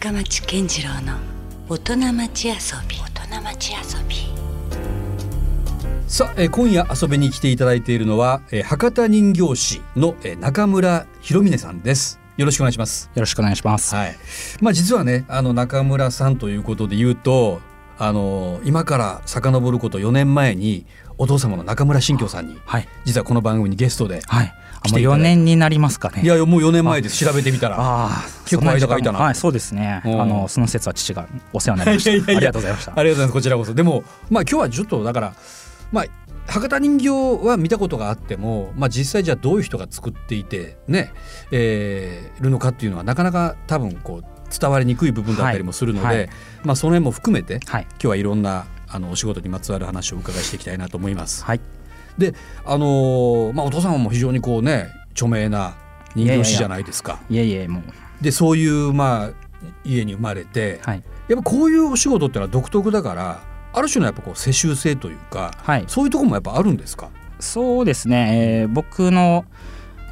深町健次郎の大人町遊び大人町遊びさあ、えー今夜遊びに来ていただいているのは、えー博多人形師の、えー中村博峰さんですよろしくお願いしますよろしくお願いします。はいまあ実はねあの中村さんということで言うとあの今から遡ること4年前にお父様の中村新京さんにはい。実はこの番組にゲストではい。あもう来ていただいて4年になりますかね。いやもう4年前です調べてみたらああ、結構間が空いたなはい、そうですね。あうんのその説は父がお世話になりました。ありがとうございました。ありがとうございますこちらこそでもまあ今日はちょっとだからまあ博多人形は見たことがあっても、まあ、実際じゃあどういう人が作っていてね、えーいるのかっていうのはなかなか多分こう伝わりにくい部分だったりもするので、はいはいまあ、その辺も含めてはい。今日はいろんなあのお仕事にまつわる話をお伺いしていきたいなと思います。はい。であのーまあ、お父様も非常にこうね著名な人形師じゃないですか。いえいえもうでそういうまあ家に生まれて、はいやっぱこういうお仕事っていうのは独特だからある種のやっぱこう世襲性というかはい。そういうところもやっぱあるんですか？そうですね。えー僕の、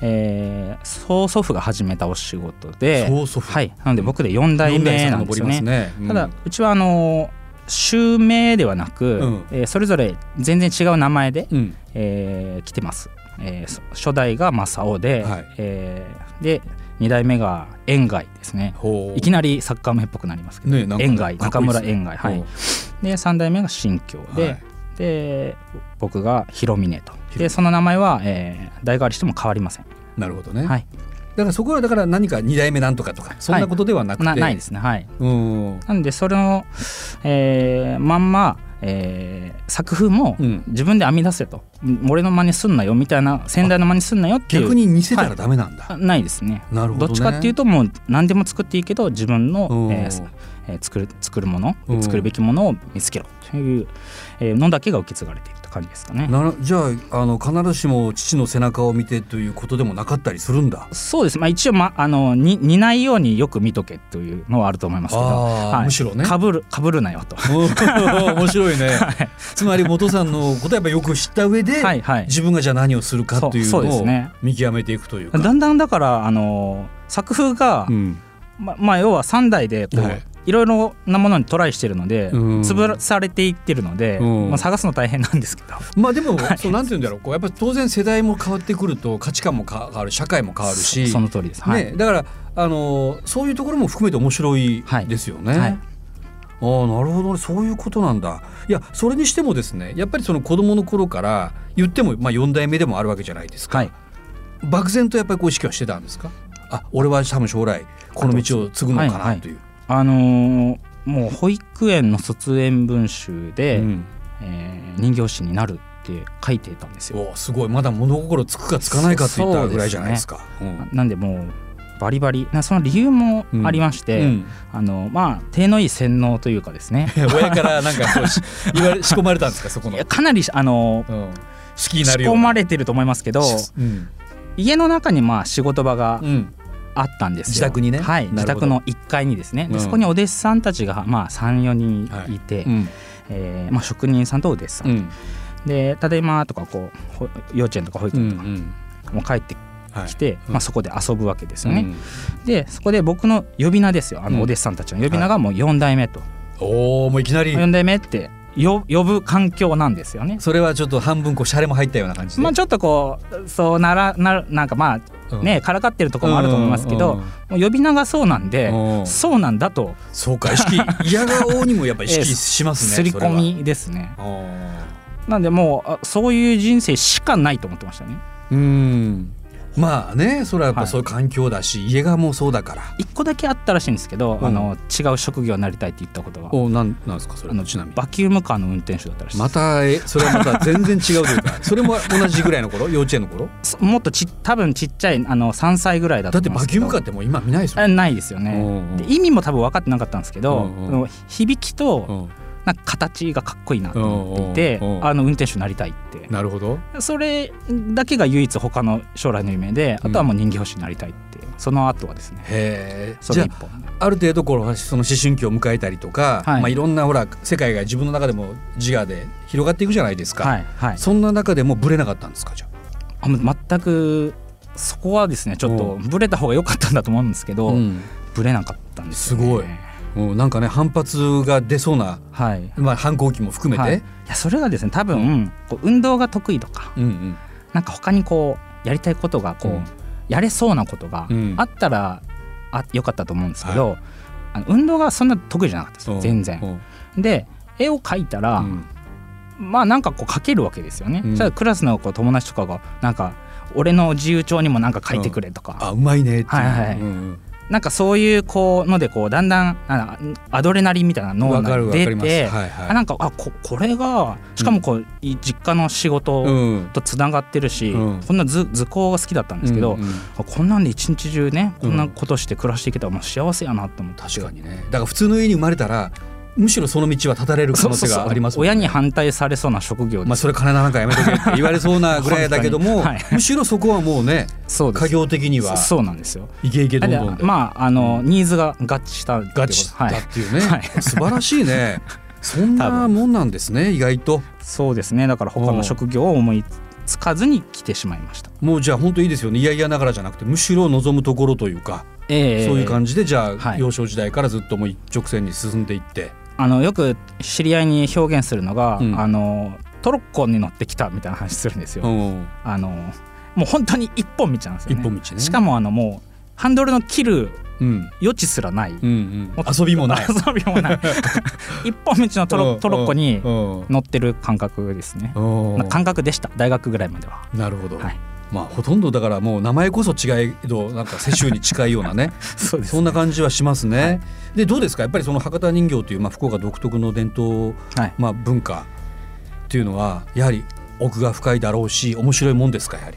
えー曽祖父が始めたお仕事で、曽祖父はい。なので僕で4代目なんですよね。ねうんただうちはあの襲名ではなく、うん。えーそれぞれ全然違う名前で、うん。えー来てます、えーそ初代が正雄で、はい。えーで2代目が円外ですね。いきなりサッカー名っぽくなりますけど、ね円外中村円外はい。ほで3代目が新京うで、はい。で僕が広峰と。峰。でその名前は、えー代替わりしても変わりません、なるほどね、はいだからそこはだから何か二代目なんとかとかそんなことではなくて、なないですね。はい。うん。なんでそれの、えーまんま、えー作風もうん。自分で編み出せと、俺の真似すんなよみたいな先代の真似すんなよっていう。逆に似せたらダメなんだ、あないですね。なるほど、ね、どっちかっていうともう何でも作っていいけど自分の、うん。えーえー作る作るものうん。作るべきものを見つけろという、えーのだけが受け継がれているって感じですかね。じゃああの必ずしも父の背中を見てということでもなかったりするんだ。そうです、まあ、一応、ま、あのに似ないようによく見とけというのはあると思いますけど。あーむしろね。かぶるかぶるなよと。面白いね、つまり元さんのことはやっぱよく知った上で、はいはい。自分がじゃあ何をするかっていうのを見極めていくというか。だんだんだからあの作風が、うんままあ要は3代でこう、はい。い、ろいろなものにトライしてるので、うん。潰されていってるので、うん。まあ、探すの大変なんですけど。まあでも、そうなんて言うんだろう。こうやっぱり当然世代も変わってくると価値観も変わる社会も変わるしそその通りです。はい。ね、だからあのそういうところも含めて面白いですよね。はい。ああなるほどね。そういうことなんだ。いやそれにしてもですねやっぱりその子供の頃から言っても、まあ、4代目でもあるわけじゃないですか、はい。漠然とやっぱりこう意識はしてたんですか？あ俺は多分将来この道を継ぐのかはいはない。という。あのーもう保育園の卒園文集で、うん。えー人形師になるって書いてたんですよ。おすごい。まだ物心つくかつかないかっていったぐらいじゃないですか。うん。なんでもうバリバリ。なその理由もありまして、うん。あのまあ手のいい洗脳というかですね。親からなんかこうし言われ仕込まれたんですかそこの。かなりあのうん。仕。込まれてると思いますけどうん。家の中にまあ仕事場がうんあったんですよ。自宅にね。はい。自宅の1階にですね。うん。でそこにお弟子さんたちがまあ34人い。て、うん。えーまあ、職人さんとお弟子さん、うん。で「ただいま」とかこうほ幼稚園とか保育うん園とかもう帰ってはい。きて、うん。まあ、そこで遊ぶわけですよね。うん。でそこで僕の呼び名ですよ。あうん。のお弟子さんたちの呼び名がもう4代目と、おおもういきなり。4代目ってよ呼ぶ環境なんですよね。それはちょっと半分こうシャレも入ったような感じで。まあ、ちょっとこうそうならなるなんかまあうんねからかってるところもあると思いますけど、うんもう呼び名がそうなんで、うんそうなんだとそうか意識 嫌顔にもやっぱ意識しますね。刷り込みですね。なんでもうあそういう人生しかないと思ってましたね。うん。まあねそれはやっぱはい。そういう環境だし、家がもうそうだから。一個だけあったらしいんですけど、うん。あの違う職業になりたいって言ったことがおなんなんですかそれ。あのちなみに。バキュームカーの運転手だったらしいまたえそれはまた全然違うというか。それも同じぐらいの頃？幼稚園の頃？そもっとち多分ちっちゃいあの3歳ぐらいだだってバキュームカーってもう今見ないですもん。あないですようんねうん。で意味も多分分かってなかったんですけど、うんう響きとうんなんか形がかっこいいなと思っていて、あの運転手になりたいって。なるほど。それだけが唯一他の将来の夢であとはもう人形師になりたいってその後はですね。へえ。じゃあある程度その思春期を迎えたりとか、はい。いまあ、いろんなほら世界が自分の中でも自我で広がっていくじゃないですか、はいはい。そんな中でもブレなかったんですかじゃあ？全くそこはですねちょっとブレた方が良かったんだと思うんですけど、ぶれなかったんですよ、ね、すごいうんなんかね反発が出そうな、はい。まあ、反抗期も含めて、はい、いやそれがですね多分、こう運動が得意とかうんうん。なんか他にこうやりたいことがこう、うん。やれそうなことがうん。あったら、あ良かったと思うんですけど、あの運動がそんな得意じゃなかったですうん全然。う。んで絵を描いたら、うん。まあなんかこう描けるわけですよね。うん。クラスのこう友達とかがなんか俺の自由帳にもなんか書いてくれとか、あうまいねっていう、はいはい。うんうんなんかそういうこうのでこうだんだんあアドレナリンみたいな脳が出て、はいはい。あなんかあここれがしかもこう、い実家の仕事うんとつながってるし、うん。こんな図図工が好きだったんですけど、うんうん。あこんなんで一日中ねうんこん。なことして暮らしていけたらもう幸せやなと思って、確かにね。だから普通の家に生まれたらむしろその道は立たれる可能性がありますね。親に反対されそうな職業まあそれ金なんかやめとけって言われそうなぐらいだけども、はい。むしろそこはもうねそう家業的にはそそうなんですよ。イケイケどんでどんでまああの、ニーズが合致したっていうことガチだはい。っていうね、はい。素晴らしいね。そんなもんなんですね意外と。そうですね。だから他の職業を思いつかずに来てしまいました、もうじゃあ本当いいですよね。いやいやながらじゃなくてむしろ望むところというか、ええ。そういう感じでじゃあ、はい。幼少時代からずっともう一直線に進んでいってあのよく知り合いに表現するのが、うん。あのトロッコに乗ってきたみたいな話するんですよ、う。んあのもう本当に一本道なんですよね。一本道ね。しかもあのもうハンドルの切るうん。余地すらない、うんうん。遊びもない。遊びもない。一本道のトロトロッコにう。ん乗ってる感覚ですね、感覚でした。大学ぐらいまでは。なるほど、はいまあほとんどだからもう名前こそ違いどなんか世襲に近いようなね。そうですそんな感じはしますね。はい。でどうですか？やっぱりその博多人形という、まあ、福岡独特の伝統、はい。まあ、文化っていうのはやはり奥が深いだろうし面白いもんですか？やはり。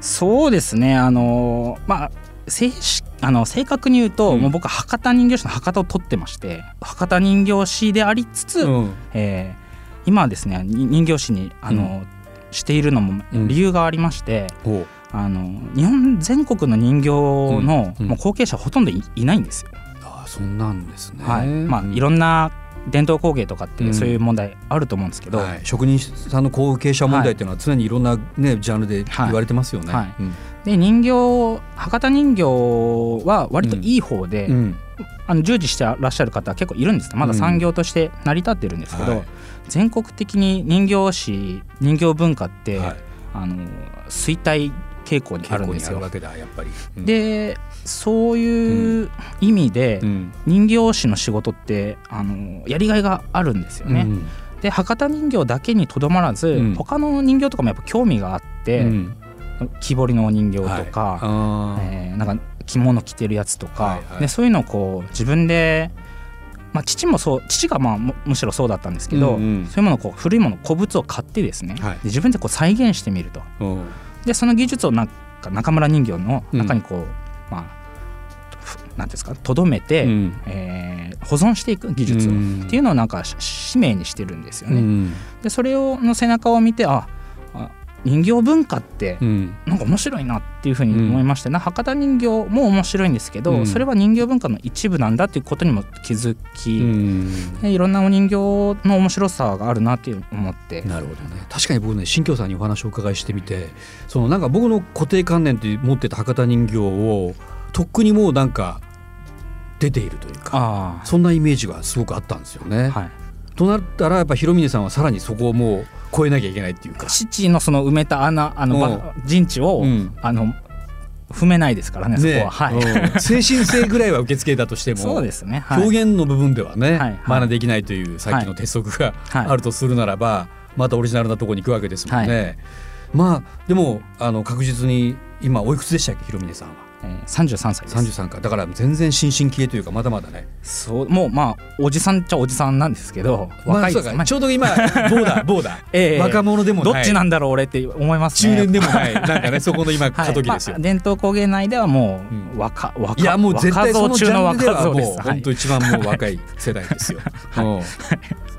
そうですね。あのまあ正式あの正確に言うと、うん。もう僕は博多人形師の博多を取ってまして博多人形師でありつつ、うん。えー今はですねに人形師にあの、しているのもうん。理由がありまして、ほう。あの日本全国の人形の、うん。うん。もう後継者ほとんどいいないんですよ。ああそんなんですね。はい。まあ、うん。いろんな伝統工芸とかっうん。てそういう問題あると思うんですけど、はい、職人さんの後継者問題っていうのは常にいろんな、ね、ジャンルで言われてますよね。はい。うん。で人形博多人形は割といい方で、うんあの従事してらっしゃる方は結構いるんですまだ産業として成り立ってるんですけど、はい。全国的に人形師人形文化って、はい、あの衰退傾向にあ傾るんですよ。うん、でそういう意味で、うん。人形師の仕事ってあのやりがいがあるんですよね。うん。で博多人形だけにとどまらず、うん。他の人形とかもやっぱ興味があって、うん。木彫りのお人形とはい。か、あー。えーなんか着物着てるやつとか、はいはい。でそういうのをこう自分で、まあ、父もそう父がまあむむしろそうだったんですけど、うんうん。そういうものをこう古いもの古物を買ってですね、はい。で自分でこう再現してみると。うん。でその技術をなんか中村人形の中にこう、まあふなんですかとどめて、うん。えー保存していく技術を、うん。っていうのをなんかし使命にしてるんですよね。うん。でそれをの背中を見てああ人形文化ってうん。なんか面白いなっていうふうに思いまして、な博多人形も面白いんですけど、うん。それは人形文化の一部なんだっていうことにも気づき、うん。でいろんなお人形の面白さがあるなって思って。なるほどね。確かに僕ね新京さんにお話をお伺いしてみてそのなんか僕の固定観念って持ってた博多人形をとっくにもうなんか出ているというかあそんなイメージがすごくあったんですよね。あはい、となったらやっぱ広峰さんはさらにそこをもう超えなきゃいけないっていうか。父のその埋めた穴あの陣地を、うん。あの踏めないですからねそこは、はい、うん。精神性ぐらいは受け付けたとしてもそうですね、はい、表現の部分ではね、はい。はい。真似できないというさっきの鉄則がはい。あるとするならば、またオリジナルなところに行くわけですもんね。まあでもあの確実に今おいくつでしたっけ広峰さんは？えー、33歳です。33か。だから全然新進気鋭というかまだまだね。そうもうまあおじさんっちゃおじさんなんですけどまあ若いです、まあちょうど今ボーダー ボーダー、ええ若者でもない。どっちなんだろう俺って思いますね。中年でもない。なんかね そこの今過渡期ですよ、まあ伝統工芸内ではもうん。う若、若いやもう絶対そのジャンルではもう本当一番もう若い世代ですよ。うん。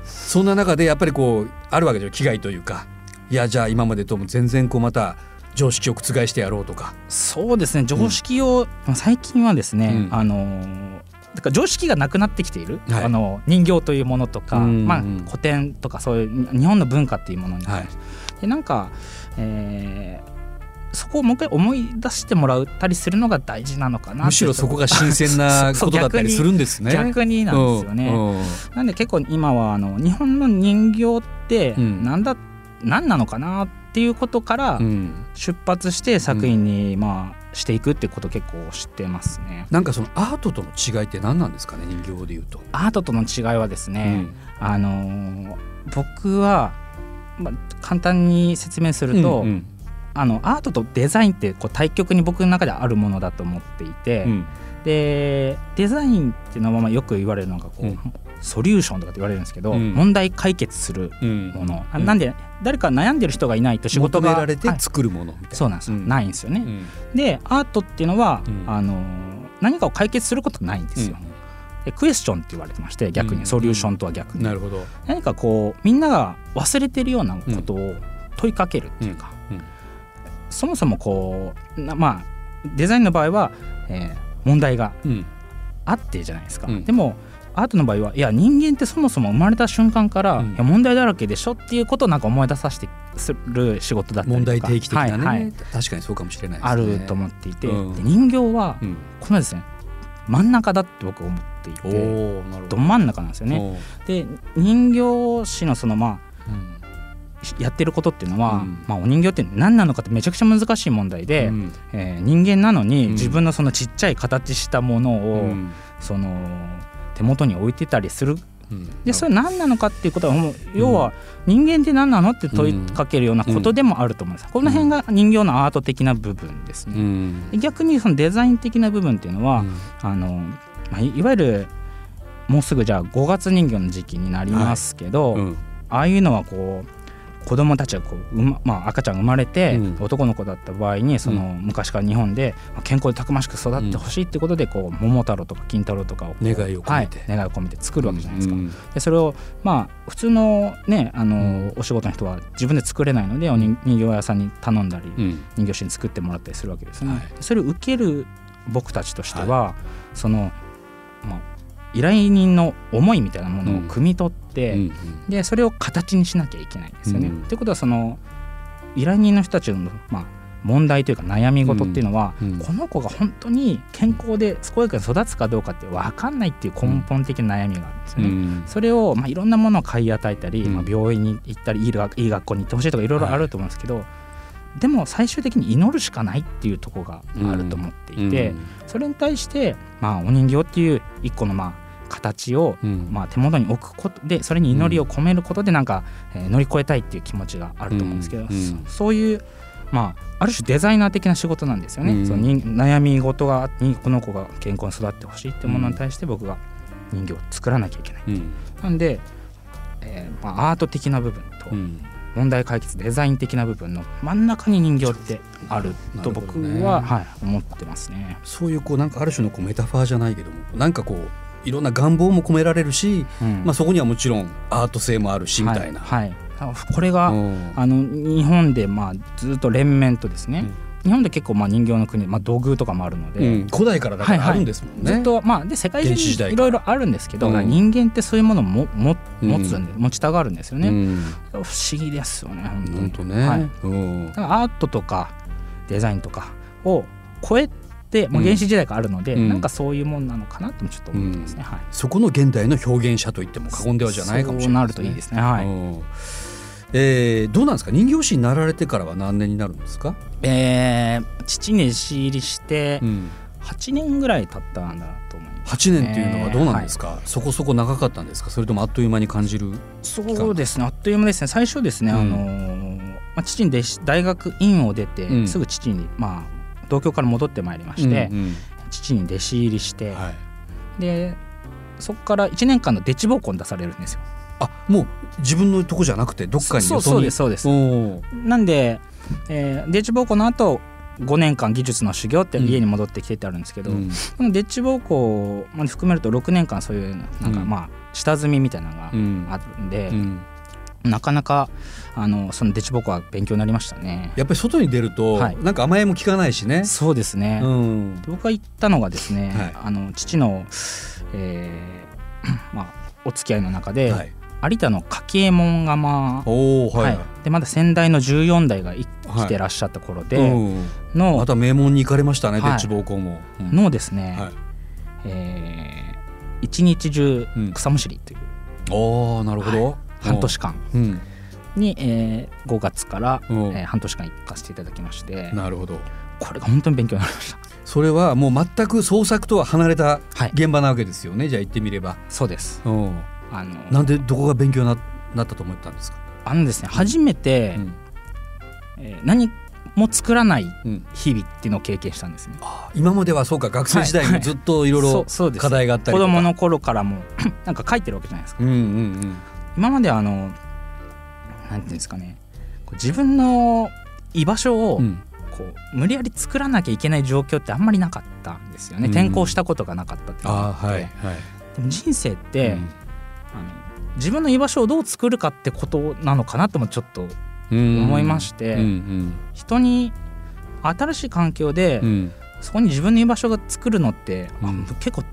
そんな中でやっぱりこうあるわけですよ危害というか。いやじゃあ今までとも全然こうまた常識を覆してやろうとか。そうですね常識を、まあ最近はですね、うん。あのーだから常識がなくなってきている、はい。あの人形というものとか、うんまあ、古典とかそういう日本の文化っていうものに、はい。でなんか、えーそこをもう一回思い出してもらったりするのが大事なのかなむしろそこが新鮮な ことだったりするんですね。逆になんですよね。うん。うん。なんで結構今はあの日本の人形ってうん。なんだ、何なのかなっていうことからうん。出発して作品にまあしていくってこと結構知ってますね。なんかそのアートとの違いって何なんですかね人形でいうと。アートとの違いはですね、あのー僕は、まあ、簡単に説明すると、うんうん。あのアートとデザインってこう対極に僕の中であるものだと思っていて、うん。でデザインっていうのはまあよく言われるのがこう、うんソリューションとかって言われるんですけど、うん。問題解決するうん。もの、あうん。なんで誰か悩んでる人がいないと仕事が求められてはい。作るものみたいな。そうなんですよ、うん。ないんですよね。うん。でアートっていうのは、うん。あの何かを解決することないんですよ。でクエスチョンって言われてまして逆うん。にソリューションとは逆に、なるほど。何かこうみんなが忘れてるようなことを問いかけるっていうか、そもそもこうなまあデザインの場合は、えー問題がうん。あってじゃないですか、うん。でもアートの場合はいや人間ってそもそも生まれた瞬間から、うん。いや問題だらけでしょっていうことをなんか思い出させてする仕事だったりとか。問題提起的なね、はいはい。確かにそうかもしれないね。あると思っていて、うん。で人形はうん。このですね真ん中だって僕は思っていおてど。ど真ん中なんですよね。で人形師のそのまあうんやってることっていうのは、うん。まあ、お人形って何なのかってめちゃくちゃ難しい問題で、うん。えー人間なのにうん。自分のそのちっちゃい形したものを、うん。その手元に置いてたりする。うん。でそれ何なのかっていうことはもう要は人間って何なのって問いかけるようなことでもあると思うんです、この辺が人形のアート的な部分ですうね。ん。で逆にそのデザイン的な部分っていうのは、あのまあ、いいわゆるもうすぐじゃあ5月人形の時期になりますけど、うん。ああいうのはこう子供たちがこううま、まあ、赤ちゃん生まれて、うん。男の子だった場合にその昔から日本でまあ健康でたくましく育ってほしいってことでこう桃太郎とか金太郎とかを願いを込めて。はい、願いを込めて作るわけじゃないですか。うんでそれをまあ普通のねあの、うん。お仕事の人は自分で作れないのでお人人形屋さんに頼んだり、うん。人形師に作ってもらったりするわけですね。はい。それを受ける僕たちとしては、その、まあ、依頼人の思いみたいなものを汲み取って、うんでそれを形にしなきゃいけないんですよね。うんということはその依頼人の人たちの、まあ、問題というか悩み事っていうのは、うんこの子が本当に健康で健やかに育つかどうかって分かんないっていう根本的な悩みがあるんですよね。うんそれを、まあ、いろんなものを買い与えたり、うん。まあ、病院に行ったりいい学いい学校に行ってほしいとかいろいろあると思うんですけど、でも最終的に祈るしかないっていうところがあると思っていて、それに対して、まあ、お人形っていう一個のまあ形を、うん。まあ、手元に置くことでそれに祈りを込めることでなんか、えー乗り越えたいっていう気持ちがあると思うんですけど、そそういう、まあ、ある種デザイナー的な仕事なんですよね。うん。その人悩み事がにこの子が健康に育ってほしいっていうものに対して僕が人形を作らなきゃいけない。う。ん。なんで、えーまあ、アート的な部分とうん。問題解決デザイン的な部分の真ん中に人形ってあると僕どね。は、はい、思ってますね。そういうこうなんかある種のこうメタファーじゃないけどもなんかこういろんな願望も込められるし、うん。まあ、そこにはもちろんアート性もあるしみたいな。はい。はいこれが、うん。あの日本でまあずっと連綿とですね、日本で結構まあ人形の国、まあ、土偶とかもあるので、うん。古代からだからはいはい。あるんですもんね。ずっとまあで世界中にいろいろあるんですけど、うん。人間ってそういうものをももうん。持つんで、持ちたがるんですよね、うん。不思議ですよね本当に。ね。はい。うん。だからアートとかデザインとかを超えて、まあ、うん。原始時代からあるので、うん。なんかそういうもんなのかなともちょっと思ってますね、はい。そこの現代の表現者といっても過言ではじゃないかもしれないそうなるといいですね。はい、うん。えーどうなんですか？人形師になられてからは何年になるんですか、えー父に弟子入りしてうん、8年ぐらい経ったんだと思います、8年っていうのはどうなんですか、そこそこ長かったんですか？それともあっという間に感じるそうですね。あっという間ですね。最初ですね、うん。あのーまあ、父に弟子大学院を出て、うん。すぐ父にまあ東京から戻ってまいりまして、うん父に弟子入りして、うんはい、でそこから1年間のデチ奉公に出されるんですよ。あもう自分のとこじゃなくてどっかにそうよそに？そうですそうです。なんで、えー、デッチ奉公の後5年間技術の修行って家に戻ってきてってあるんですけど、うん。このデッチ奉公まで含めると6年間そういうなんかうん。まあ下積みみたいなのがうん。あるんで、うんなかなかあのそのデッチ奉公は勉強になりましたね。やっぱり外に出ると、はい。なんか甘えも聞かないしね。そうですね、うん。僕が行ったのがですね、はい。あの父の、えー まあ、お付き合いの中で、はい。有田の柿右衛門がまあおおはい、はい。でまだ先代の14代がいはい来てらっしゃった頃でうん。の,、また名門に行かれましたね、はい。でっち奉公も、うん。のですね、はい。えー一日中うん。草むしりという。ああなるほど、はい半年間。うん、に、えー5月から、うん。えー半年間行かせていただきまして。なるほど。これが本当に勉強になりました。それはもう全く創作とは離れたはい。現場なわけですよね、じゃあ言ってみれば、そうです。うん、あのなんでどこが勉強にななったと思ったんですか、あのですね初めて、うん。えー何も作らないうん、日々っていうのを経験したんですね。あー今まではそうか学生時代もずっといろいろ課題があったり子とか。供の頃からもなんか書いてるわけじゃないですか。うんうん今まであのなんていうんですかね。自分の居場所をうん。うんこう無理やり作らなきゃいけない状況ってあんまりなかったんですよね、うん。転校したことがなかったっていうのがああって。あはいはい。でも人生って、うん。あの自分の居場所をどう作るかってことなのかなともちょっと思いまして、うん人に新しい環境で、うん。うんそこに自分の居場所が作るのって、あうん。結構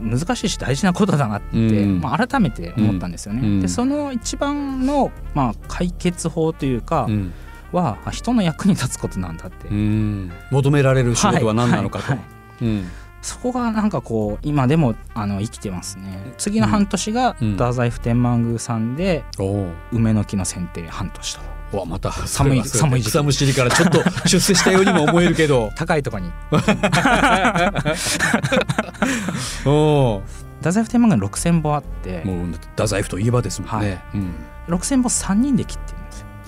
難しいし大事なことだなって、うん。まあ、改めて思ったんですよね。うん。でその一番の、まあ、解決法というかうん。は、あ人の役に立つことなんだって、うん。求められる仕事は何なのかとそこがなんかこう今でもあの生きてますね。次の半年がうん。太宰府天満宮さんで梅の木の剪定半年と。わまた。寒い寒い草むしりからちょっと出世したようにも思えるけど。高いところに 太宰府天満宮6,000本あって。もう太宰府といえばですもんね、うん。6,000本3人で切って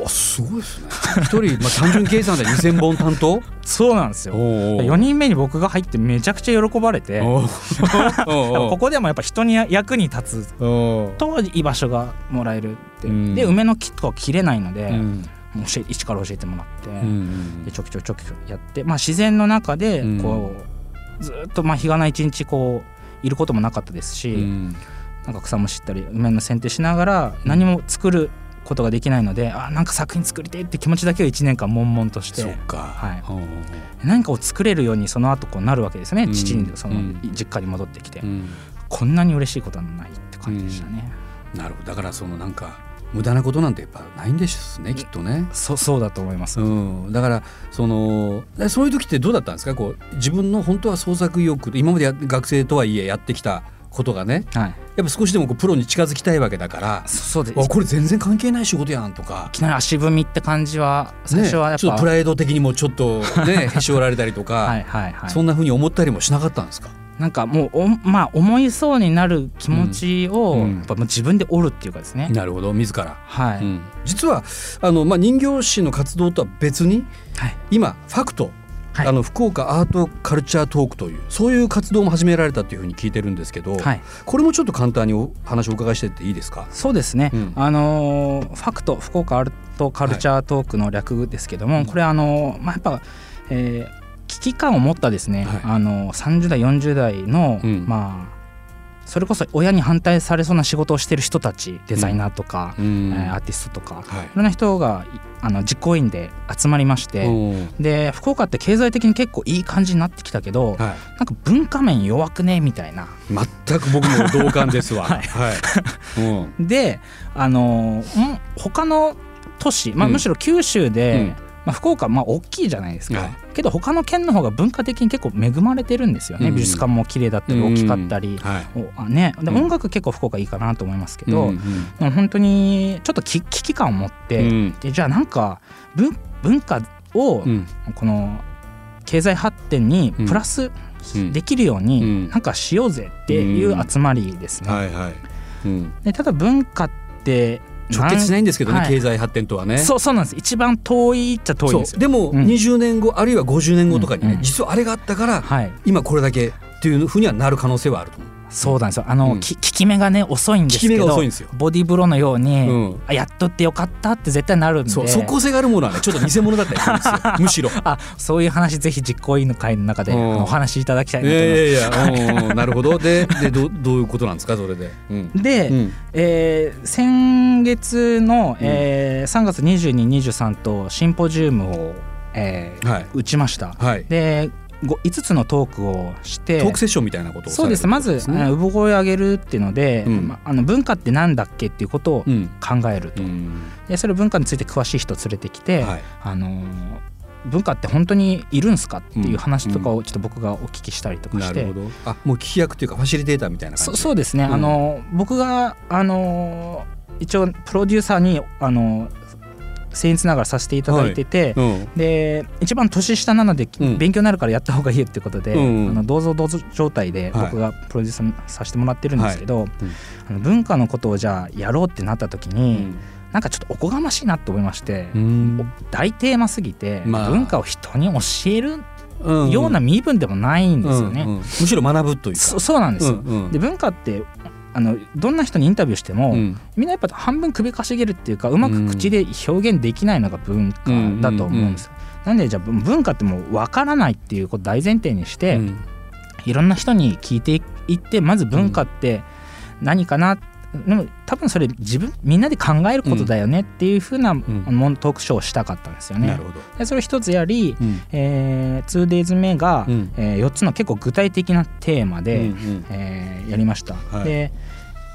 あすごいですね。一人、まあ、単純計算で2000本担当？そうなんですよ。お4人目に僕が入ってめちゃくちゃ喜ばれてお ここでもやっぱ人に役に立つおと居場所がもらえるって、う。ん。で梅の木とか切れないので、うん。もう教え一から教えてもらって、うん。でちょきちょきちょきちょきやって、まあ、自然の中でうん。こう、ずっとまあ日がない一日こういることもなかったですし、うん。なんか草も知ったり梅の剪定しながら何も作ることができないのであなんか作品作りたいって気持ちだけを1年間悶々としてそっか。はい。何かを作れるようにその後こうなるわけですね、うん。父にそのうん。実家に戻ってきて、うん。こんなに嬉しいことはないって感じでしたね、なるほど。だからそのなんか無駄なことなんてやっぱないんですねきっとね。そそうだと思います、うん、だからそのえそういう時ってどうだったんですか？こう自分の本当は創作意欲今までや学生とはいえやってきたことがねはい。やっぱ少しでもこうプロに近づきたいわけだからそそうであこれ全然関係ない仕事やんとか。い。きなり足踏みって感じは最初はやっぱ、ねちょっとプライド的にもちょっとね へし折られたりとか、はいはいはい。そんな風に思ったりもしなかったんですか？なんかもうおまあ思いそうになる気持ちを、うんうん。やっぱ自分で折るっていうかですね、なるほど自ら、はい、うん。実はあの、まあ、人形師の活動とは別にはい。今ファクト、はい。あの福岡アートカルチャートークというそういう活動も始められたというふうに聞いてるんですけど、はい、これもちょっと簡単にお話をお伺いしてっていいですか？そうですね、うん。あのーファクト福岡アートカルチャートークの略ですけども、はい。これあのーまあやっぱ、えー危機感を持ったですね、はい。あのー30代40代の、うん。まあそれこそ親に反対されそうな仕事をしてる人たちデザイナーとか、うん。えーアーティストとか、はい。いろんな人がいあの実行委員で集まりまして、う。んで福岡って経済的に結構いい感じになってきたけど、はなんか文化面弱くねみたいな。い、全く僕も同感ですわ。はい。はい。う んであの他の都市、まあ、うん。むしろ九州で、うんまあ、福岡まあ大きいじゃないですか、はい。けど他の県の方が文化的に結構恵まれてるんですよね、うん。美術館も綺麗だったり大きかったり、はい。おあね、でうん。音楽結構福岡いいかなと思いますけど、うんでも本当にちょっとき危機感を持って、うん。でじゃあなんか文文化をうん。この経済発展にプラスうん。できるよううん。になんかしようぜっていう集まりですね。はいはい、うん、でただ文化って直結しないんですけどね、はい。経済発展とはね。そうそうなんです。一番遠いっちゃ遠いんですでもうん。20年後、あるいは50年後とかにね、うん。うん実はあれがあったからはい。今これだけっていうふうにはなる可能性はあると思う。そうなんですよあの、うんき効き目がね遅いんですけ効き目がど遅いんですよボディーブローのように、うんあやっとってよかったって絶対なるんでそう即効性があるものはねちょっと偽物だったりするんですよむしろ。あそういう話ぜひ実行委員の会の中で、うんお話しいただきたいいなと思います。やいやいや、うんなるほどででど どういうことなんですかそれで。うんで、うんえー先月の、えー3月2223とシンポジウムを、えーはい打ちました。はい。でご5つのトークをしてトークセッションみたいなことをそうです。まず、産声を上げるっていうので、うん。まあの文化ってなんだっけっていうことをうん考えると、うん。でそれ文化について詳しい人連れてきて、はい。あのー文化って本当にいるんすかっていう話とかをちょっと僕がお聞きしたりとかして、なるほど。あもう聞き役というかファシリテーターみたいな感そじ。そうですね、うんあの僕があの一応プロデューサーにあの僭越ながらさせていただいてて、うん。で一番年下なので、うん。勉強になるからやった方がいいっていうことで、うんあのどうぞどうぞ状態ではい。僕がプロデューサーさせてもらってるんですけど、うん。あの文化のことをじゃあやろうってなった時うに、ん。なんかちょっとおこがましいなって思いまして、うん。大テーマすぎて、まあ。文化を人に教えるうんような身分でもないんですよね。うんうん。むしろ学ぶというか。そそうなんですよ、うんうん。で文化ってあのどんな人にインタビューしても、うん。みんなやっぱ半分首かしげるっていうかうまく口で表現できないのが文化だと思うんです。なんでじゃあ文化ってもう分からないっていうことを大前提にして、うん。いろんな人に聞いていってまず文化って何かな、でも多分それ自分みんなで考えることだよねっていうふうな、ものトークショーをしたかったんですよね。でそれを一つやり、うん。えー、2days 目が、うん。え4つの結構具体的なテーマで、うんうん。えーやりました。はい。で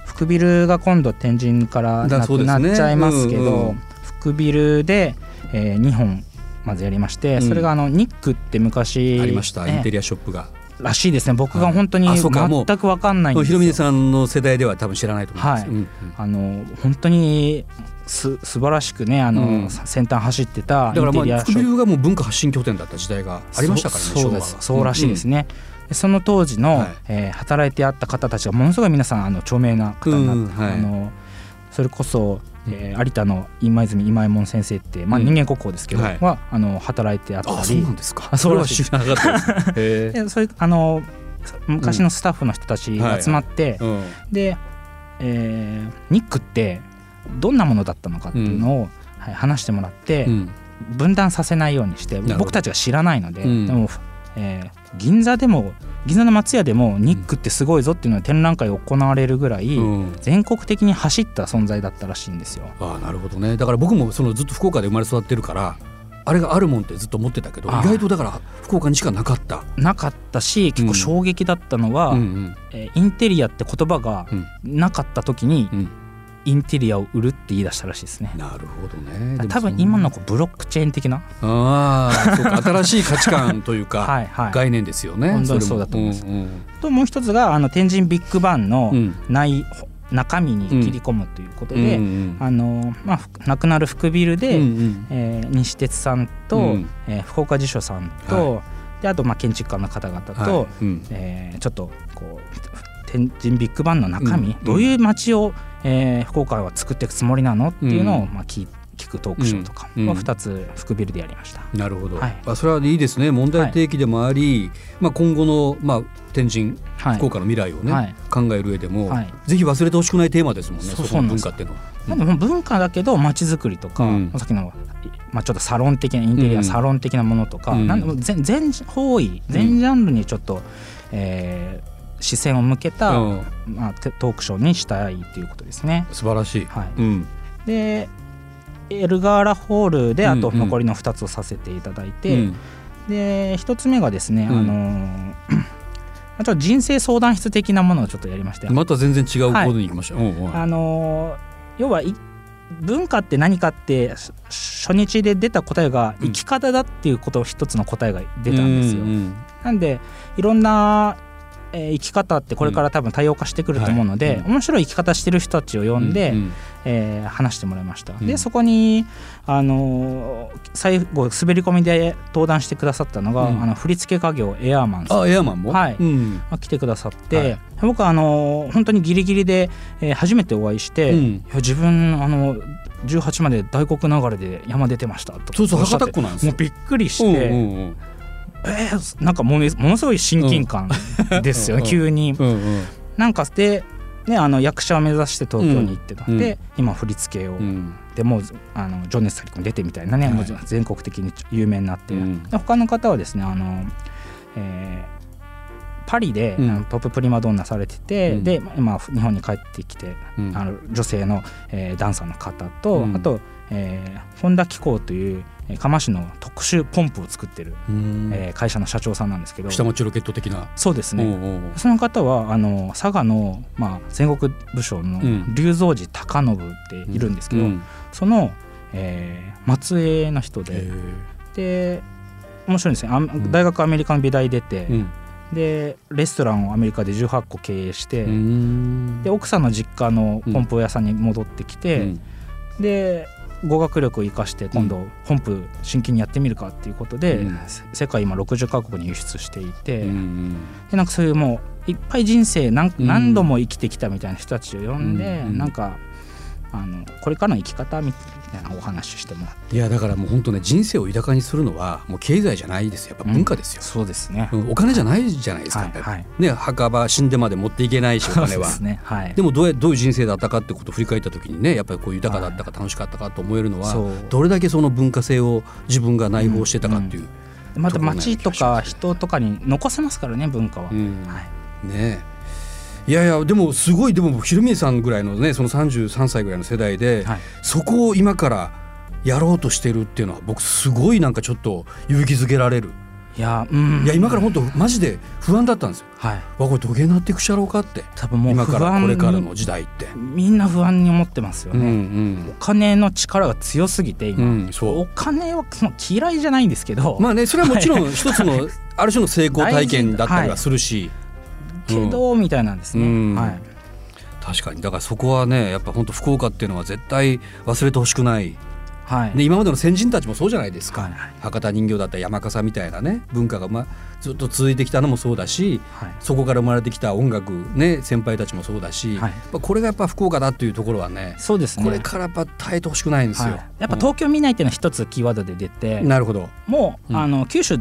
福ビルが今度天神からだなくなっちゃいますけど、うんうん。福ビルで、え2本まずやりまして、うん。それがあのニックって昔ありました。ね。インテリアショップがらしいですね。僕が本当に全く分かんないんですよ。ひろみねさんの世代では多分知らないと思います。はい。うんうんあの本当にす素晴らしくねあの、うん。先端走ってただからまあテリアショップ。福ビルがもう文化発信拠点だった時代がありましたからねそうですそうらしいですね、でその当時の、はい。えー働いてあった方たちがものすごい皆さんあの著名な方になって、うんはい。あのそれこそ、えー有田の今泉今右衛門先生って、まあ、うん。人間国宝ですけど、はい。はあの働いてあったあそうりなんですか。あそれは知らなかったです。そういうあの昔のスタッフの人たちが集まって、うん。で、えーニックってどんなものだったのかっていうのを、はい、話してもらって、うん。分断させないようにして僕たちが知らないので、うん。でも、えー銀座でも銀座の松屋でもニックってすごいぞっていうのは展覧会が行われるぐらい、うん。全国的に走った存在だったらしいんですよ。ああなるほどね。だから僕もそのずっと福岡で生まれ育ってるからあれがあるもんってずっと思ってたけど意外とだから福岡にしかなかった。なかったし結構衝撃だったのは、うんうん。えーインテリアって言葉がうん。なかった時に、うんインテリアを売るって言い出したらしいですね。なるほどね。多分今のこうブロックチェーン的な、あ新しい価値観というか はいはい、概念ですよね。本当にそうだと思います。うんともう一つがあの天神ビッグバンのうん。うん内、中身に切り込むということで、うんうんあのまあふ亡くなる福ビルで、うんうん。えー西鉄さんと、うん。えー福岡辞書さんと、であとまあ建築家の方々と、はい。うん。えーちょっとこう天神ビッグバンの中身、うん。どういう街を、えー福岡は作っていくつもりなのっていうのを、うん。まあ、聞聞くトークショーとかうん。を2つ福ビルでやりました。なるほど、はい。あそれはいいですね。問題提起でもあり、まあ、今後の、まあ、天神はい。福岡の未来をね、はい。考える上でも、はい。ぜひ忘れてほしくないテーマですもんねそうそ文化っていうのは。でもう文化だけど街づくりとか、うん。さっきの、まあ、ちょっとサロン的なインテリア、うん。サロン的なものとか、うん。なんでも全全方位全ジャンルにちょっと、えー視線を向けた、うん。まあ、テトークショーにしたいということですね。素晴らしい、はい。うん。でエルガーラホールであとうん。うん残りの2つをさせていただいて、うん。で1つ目がですね、うん。あのーまあちょっと人生相談室的なものをちょっとやりまして、また全然違うことに行きました、う。んうん。あのー要はい文化って何かってし初日で出た答えがうん生き方だっていうこと一つの答えが出たんですよ。うんうん。なんでいろんな、えー生き方ってこれから多分多様化してくると思うので、はい。うん。面白い生き方してる人たちを呼んで、うんうん。えー話してもらいました。うん。でそこに、あのー最後滑り込みで登壇してくださったのが、うん。あの振付家業エアーマンさん。あエアマンも、はい。来てくださって、はい。僕はあの本当にギリギリで、えー初めてお会いして、うん。いや自分あの18まで大黒流れで山出てましたとかそうそう博多っ子なんですよ。もうびっくりして、うんうんうんえーなんかものものすごい親近感ですよね、うん。急に。うんうん。なんかで、ね、あの役者を目指して東京に行ってた。ん。で、うん。今振り付けを、うん。でもうあの情熱大陸に出てみたいなね、はい。全国的に有名になって、うん。で他の方はですねあの、えーパリで、トッププリマドンナされてて、うん。で今日本に帰ってきて、うん。あの女性の、えーダンサーの方と、うん。あと、えー本田紀行というえー釜市の特殊ポンプを作ってる、うん。えー会社の社長さんなんですけど。下町ロケット的な。そうですね、その方はあの佐賀の、まあ、戦国武将のうん。龍造寺高信っているんですけど、うん。その、えー末裔の人で、へで面白いんですね。あん大学アメリカの美大出て、ーうん。でレストランをアメリカで18個経営して、うん。で奥さんの実家のポンプ屋さんに戻ってきて、うん。で語学力を生かして今度ポンプ真剣にやってみるかっていうことで、うん。せ世界今60カ国に輸出していて、うんでなんかそういうもういっぱい人生何うん。何度も生きてきたみたいな人たちを呼んで、うん。なんかあのこれからの生き方みたいなお話ししてもらって。いやだからもう本当ね人生を豊かにするのはもう経済じゃないですよ。やっぱ文化ですよ、そうですね、うんお金じゃないじゃないですか、はいはい。ね墓場死んでまで持っていけないしお金は。ねはい。でもどうやどういう人生だったかってことを振り返った時にねやっぱりこう豊かだったか楽しかったかと思えるのは、そう。どれだけその文化性を自分が内包してたかっていう、またところのような街とか人とかに残せますからね文化は、うん。はい。ねえいやいやでもすごいでもひろみえさんぐらいのねその33歳ぐらいの世代で、はい。そこを今からやろうとしてるっていうのは僕すごいなんかちょっと勇気づけられる、いやうん。いや今から本当マジで不安だったんですよ。はい。わこれどげなっていくしゃろうかって。多分もう今からこれからの時代って。みんな不安に思ってますようんうね、ん。お金の力が強すぎて今、うん、そう。お金はその嫌いじゃないんですけど、まあねそれはもちろん一つの ある種の成功体験だったりはするし、けど、みたいなんですね、うん。はい。確かに。だからそこはねやっぱ本当福岡っていうのは絶対忘れてほしくない、はい。ね、今までの先人たちもそうじゃないですか、はい。はい博多人形だったり山笠みたいなね文化が、まあ、ずっと続いてきたのもそうだしはい。そこから生まれてきた音楽ね先輩たちもそうだし、はい。これがやっぱ福岡だっていうところはねそうですね。これからやっぱ耐えてほしくないんですよ。はい。やっぱ東京見ないっていうのは一つキーワードで出て、うん。なるほど、もう、うん。あの九州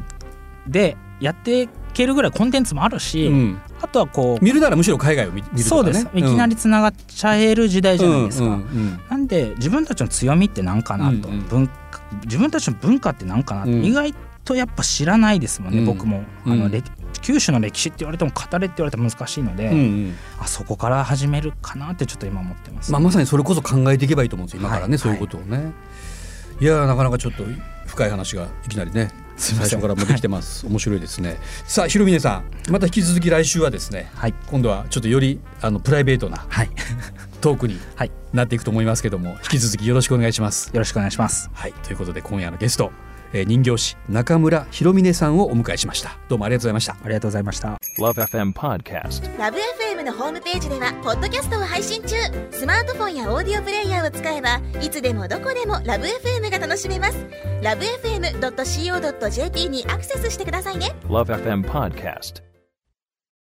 でやっていけるぐらいコンテンツもあるし、うん、あとはこう見るならむしろ海外を見見るとかね。そうです、いきなりつながっちゃえる時代じゃないですか、うんうんうんなんで自分たちの強みって何かなと、うんうん。文化自分たちの文化って何かなって、うん。意外とやっぱ知らないですもんね、うん。僕も。あうん。の、歴九州の歴史って言われても語れって言われても難しいので、うんうん。あそこから始めるかなってちょっと今思ってます、まあ、まさにそれこそ考えていけばいいと思うんですよ今からね、はい。そういうことをね。い、やーなかなかちょっと深い話がいきなりね最初からもできてます、面白いですね。さあひろみねさんまた引き続き来週はですねはい。今度はちょっとよりあのプライベートなはい。トークにはい。なっていくと思いますけども引き続きよろしくお願いします。よろしくお願いします。はい。ということで今夜のゲスト、えー人形師中村ひろみねさんをお迎えしましたどうもありがとうございました。ありがとうございました Love FM Podcast. ラブ f m のホームページではポッドキャストを配信中スマートフォンやオーディオプレイヤーを使えばいつでもどこでもラブ f m が楽しめますラブ FM.co.jp にアクセスしてくださいね Love FM Podcast.